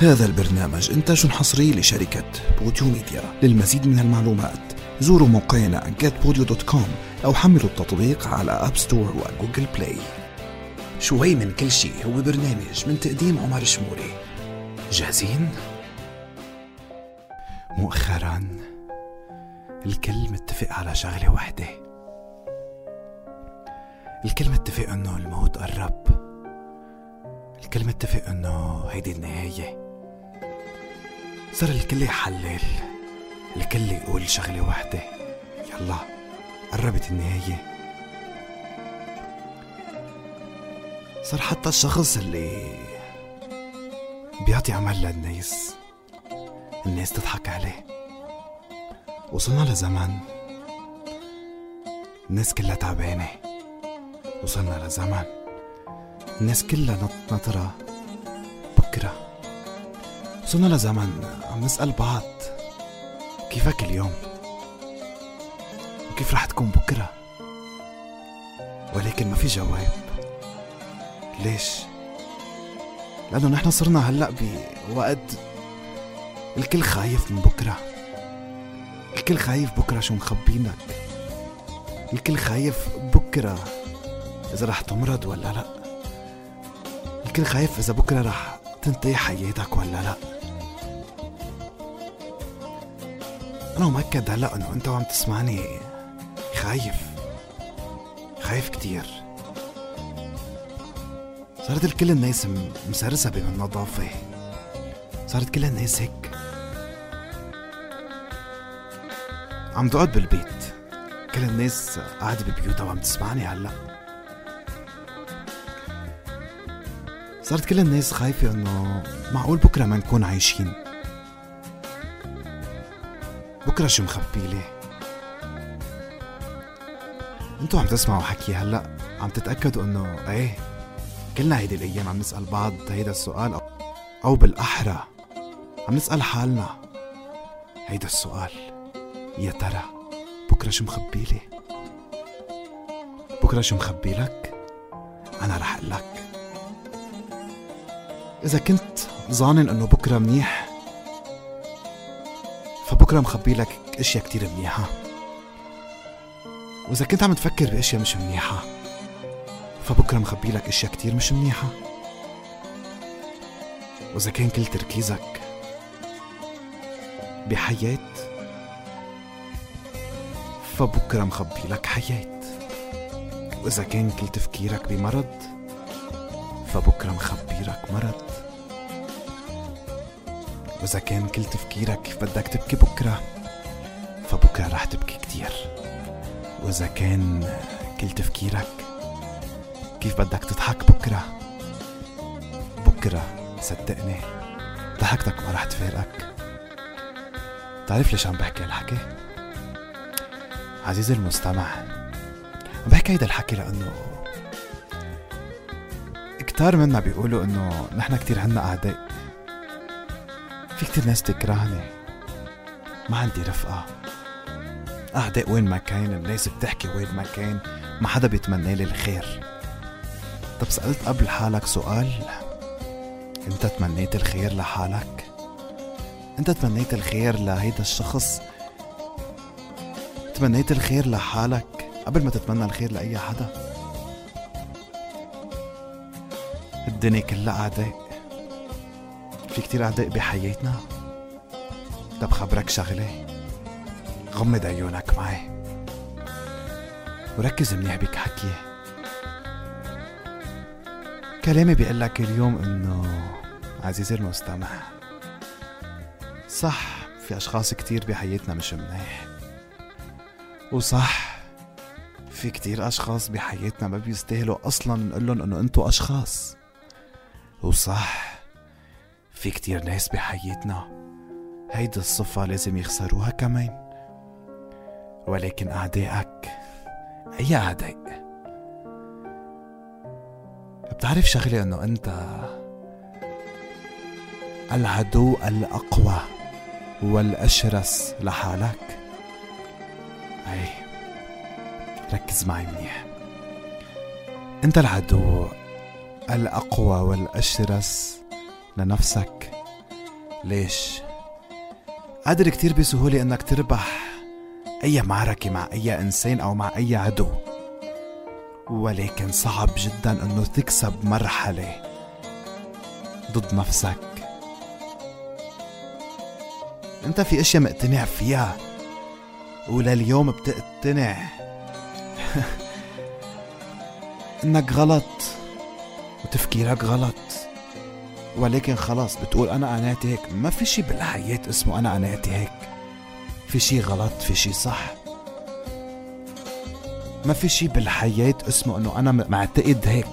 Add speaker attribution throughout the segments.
Speaker 1: هذا البرنامج إنتاج حصري لشركة Podeo Media. للمزيد من المعلومات زوروا موقعنا getpodeo.com أو حملوا التطبيق على App Store و Google Play شوي من كل شيء هو برنامج من تقديم عمر شموري. جاهزين؟ مؤخرا الكل متفق على شغلة واحدة. الكل متفق إنه الموت قرب. الكل متفق إنه هيدي النهاية. صار الكل يحلل. الكل يقول شغلة واحدة. يلا قربت النهاية. صار حتى الشخص اللي بيعطي عمل للناس الناس تضحك عليه. وصلنا لزمن الناس كلها تعبانة. وصلنا لزمن الناس كلها نط نطرة وصلنا لزمن عم نسأل بعض كيفك اليوم؟ وكيف رح تكون بكرة؟ ولكن ما في جواب. ليش؟ لأنه نحن صرنا هلأ بوقت الكل خايف من بكرة. الكل خايف بكرة شو مخبينك. الكل خايف بكرة إذا رح تمرض ولا لأ. الكل خايف إذا بكرة رح تنتهي حياتك ولا لأ. أنا مأكد هلأ إنه أنت وعم تسمعني. خايف. خايف كتير. صارت الكل الناس مسرسبة بالنظافة صارت كل الناس هيك. عم تقعد بالبيت. كل الناس قاعدة ببيوتها وعم تسمعني هلأ. صارت كل الناس خايفة إنه معقول بكرة ما نكون عايشين. بكرة شو مخبي لي؟ انتو عم تسمعوا حكي هلأ. عم تتأكدوا إنه إيه؟ كلنا هيدي الأيام عم نسأل بعض هيدا السؤال أو, بالأحرى. عم نسأل حالنا. هيدا السؤال. يا ترى بكرة شو مخبي لي؟ بكرة شو مخبي لك؟ أنا رح لك. إذا كنت ظانن إنه بكرة منيح فبكرة مخبي لك أشياء كتير منيحة. وإذا كنت عم تفكر بأشياء مش منيحة فبكرة مخبي لك أشياء كتير مش منيحة. وإذا كان كل تركيزك بحياة فبكرة مخبي لك حياة. وإذا كان كل تفكيرك بمرض فبكرة مخبي لك مرض. وإذا كان كل تفكيرك كيف بدك تبكي بكرة فبكرة رح تبكي كتير. وإذا كان كل تفكيرك كيف بدك تضحك بكرة بكرة صدقني ضحكتك ما رح تفارقك. تعرف ليش عم بحكي هالحكي؟ عزيزي المستمع عم بحكي هيدا الحكي لأنه كتار منا بيقولوا إنه نحن كتير عنا أعداء. في كتير ناس تكرهني. ما عندي رفقة. أعداء وين ما كان الناس بتحكي وين ما كان ما حدا بيتمنى لي الخير. طب سألت قبل حالك سؤال انت تمنيت الخير لحالك؟ انت تمنيت الخير لهيدا الشخص؟ تمنيت الخير لحالك قبل ما تتمنى الخير لأي حدا؟ الدنيا كلها أعداء في كتير أعداء بحياتنا. طب خبرك شغلة؟ غمض عيونك معي. وركز منيح بك حكي. كلامي بيقول لك اليوم إنه عزيزي المستمع صح في أشخاص كتير بحياتنا مش منيح وصح في كتير أشخاص بحياتنا ما بيستاهلوا أصلا نقول لهم إنه انتو أشخاص وصح في كتير ناس بحياتنا. هيدي الصفة لازم يخسروها كمان. ولكن أعدائك أي أعداء؟ بتعرف شغلة إنه أنت العدو الأقوى والأشرس لحالك؟ أي ركز معي منيح. أنت العدو الأقوى والأشرس لنفسك ليش؟ قادر كتير بسهولة إنك تربح أي معركة مع أي إنسان أو مع أي عدو. ولكن صعب جدا إنه تكسب مرحلة ضد نفسك. أنت في أشياء مقتنع فيها ولليوم بتقتنع. إنك غلط وتفكيرك غلط. ولكن خلاص بتقول أنا قناعتي هيك. ما في شي بالحياة اسمه أنا قناعتي هيك. في شي غلط في شي صح. ما في شي بالحياة اسمه إنه أنا معتقد هيك.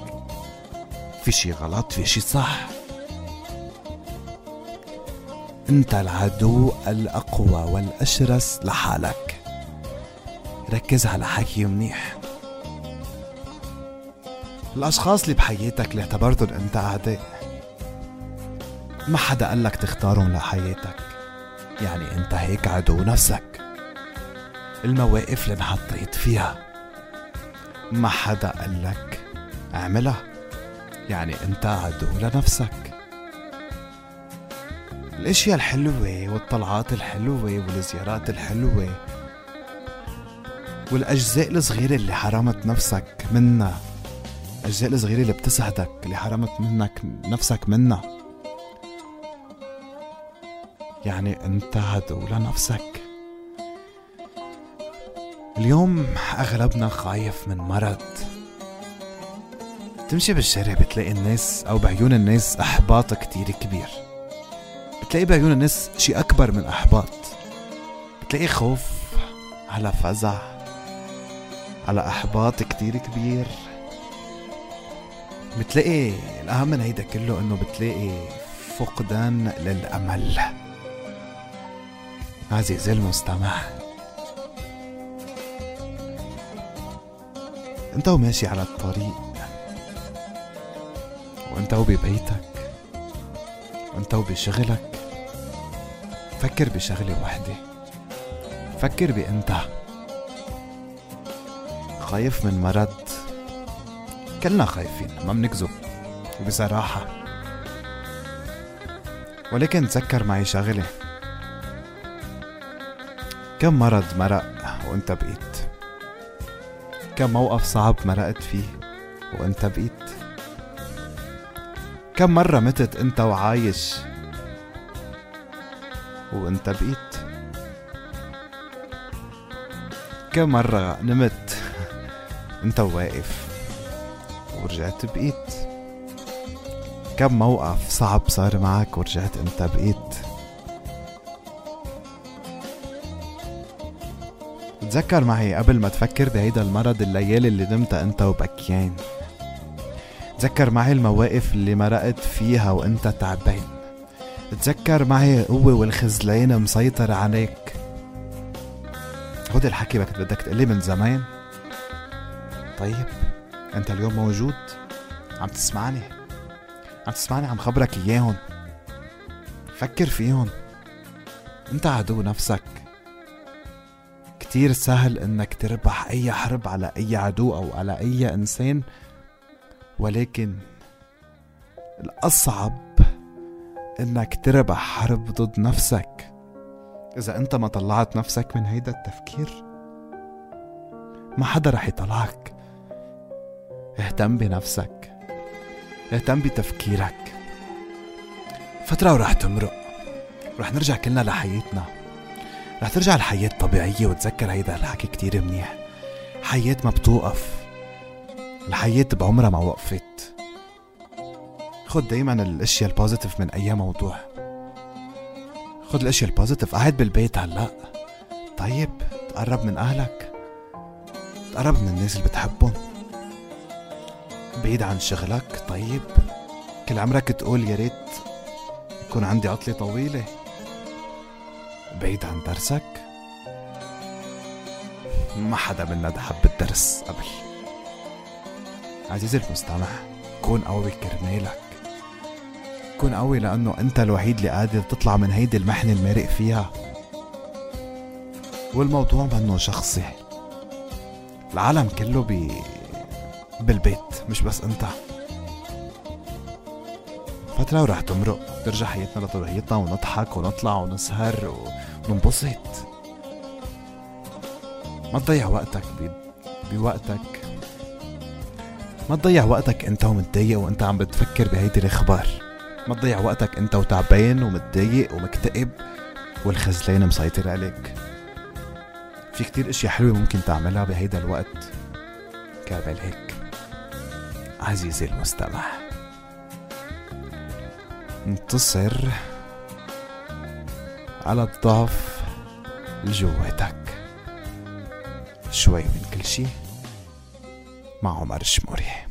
Speaker 1: في شي غلط في شي صح. أنت العدو الأقوى والأشرس لحالك. ركز على حكي منيح. الأشخاص اللي بحياتك اللي اعتبرتهم أنت أعداء. ما حدا قالك تختارهم لحياتك. يعني انت هيك عدو نفسك. المواقف اللي انحطيت فيها. ما حدا قالك اعملها. يعني انت عدو لنفسك. الاشياء الحلوة والطلعات الحلوة والزيارات الحلوة والأجزاء الصغيرة اللي حرمت نفسك منها. الأجزاء الصغيرة اللي بتسعدك اللي حرمت منك نفسك منها. يعني انت عدو لنفسك اليوم أغلبنا خايف من مرض. تمشي بالشارع بتلاقي الناس أو بعيون الناس إحباط كتير كبير. بتلاقي بعيون الناس شي أكبر من إحباط. بتلاقي خوف على فزع على إحباط كتير كبير. بتلاقي الأهم من هيدا كله إنه بتلاقي فقدان للأمل. عزيزي المستمع. انت وماشي على الطريق. وانت وببيتك. وانت وبشغلك. فكر بشغلة وحدة فكر بانت. خايف من مرض. كلنا خايفين. ما بنكذب. وبصراحة. ولكن تذكر معي شغله كم مرض مرق وانت بقيت؟ كم موقف صعب مرقت فيه وانت بقيت؟ كم مرة متت انت وعايش وانت بقيت؟ كم مرة نمت انت واقف ورجعت بقيت؟ كم موقف صعب صار معك ورجعت انت بقيت؟ تذكر معي قبل ما تفكر بهيدا المرض الليالي اللي نمتها أنت وبكيان. تذكر معي المواقف اللي مرقت فيها وأنت تعبان. تذكر معي هو والخزلان مسيطر عليك. هود الحكي كنت بدك تقلي من زمان. طيب أنت اليوم موجود؟ عم تسمعني؟ عم تسمعني عم خبرك إياهم؟ فكر فيهم. انت عدو نفسك. كتير سهل إنك تربح أي حرب على أي عدو أو على أي إنسان ولكن الأصعب إنك تربح حرب ضد نفسك. إذا أنت ما طلعت نفسك من هيدا التفكير ما حدا رح يطلعك. اهتم بنفسك اهتم بتفكيرك. فترة ورح تمرق ورح نرجع كلنا لحياتنا. رح ترجع الحياة طبيعية وتذكر هيدا الحكي كتير منيح. حياة ما بتوقف. الحياة بعمرها ما وقفت. خد دايما الأشياء ال positive من أي موضوع. خد الأشياء ال positive قاعد بالبيت هلأ. طيب تقرب من أهلك. تقرب من الناس اللي بتحبهم. بعيد عن شغلك. طيب كل عمرك تقول يا ريت يكون عندي عطلة طويلة. بعيد عن درسك؟ ما حدا منا حب الدرس قبل. عزيزي المستمع كون قوي كرمالك. كون قوي لأنه أنت الوحيد اللي قادر تطلع من هيدي المحنة المارق فيها. والموضوع منه شخصي. العالم كله بي بالبيت مش بس أنت. فترة وراح تمرق. ترجع حياتنا لطبيعتنا ونضحك ونطلع ونسهر وننبسط. ما تضيع وقتك بوقتك. ما تضيع وقتك انت ومتضايق وانت عم بتفكر بهيدي الأخبار. ما تضيع وقتك انت وتعبان ومتضايق ومكتئب والخزلان مسيطر عليك. في كتير أشياء حلوة ممكن تعملها بهيدا الوقت. كرمال هيك عزيزي المستمع. انتصر على الضعف الجواتك شوي من كل شي مع عمر الشموري.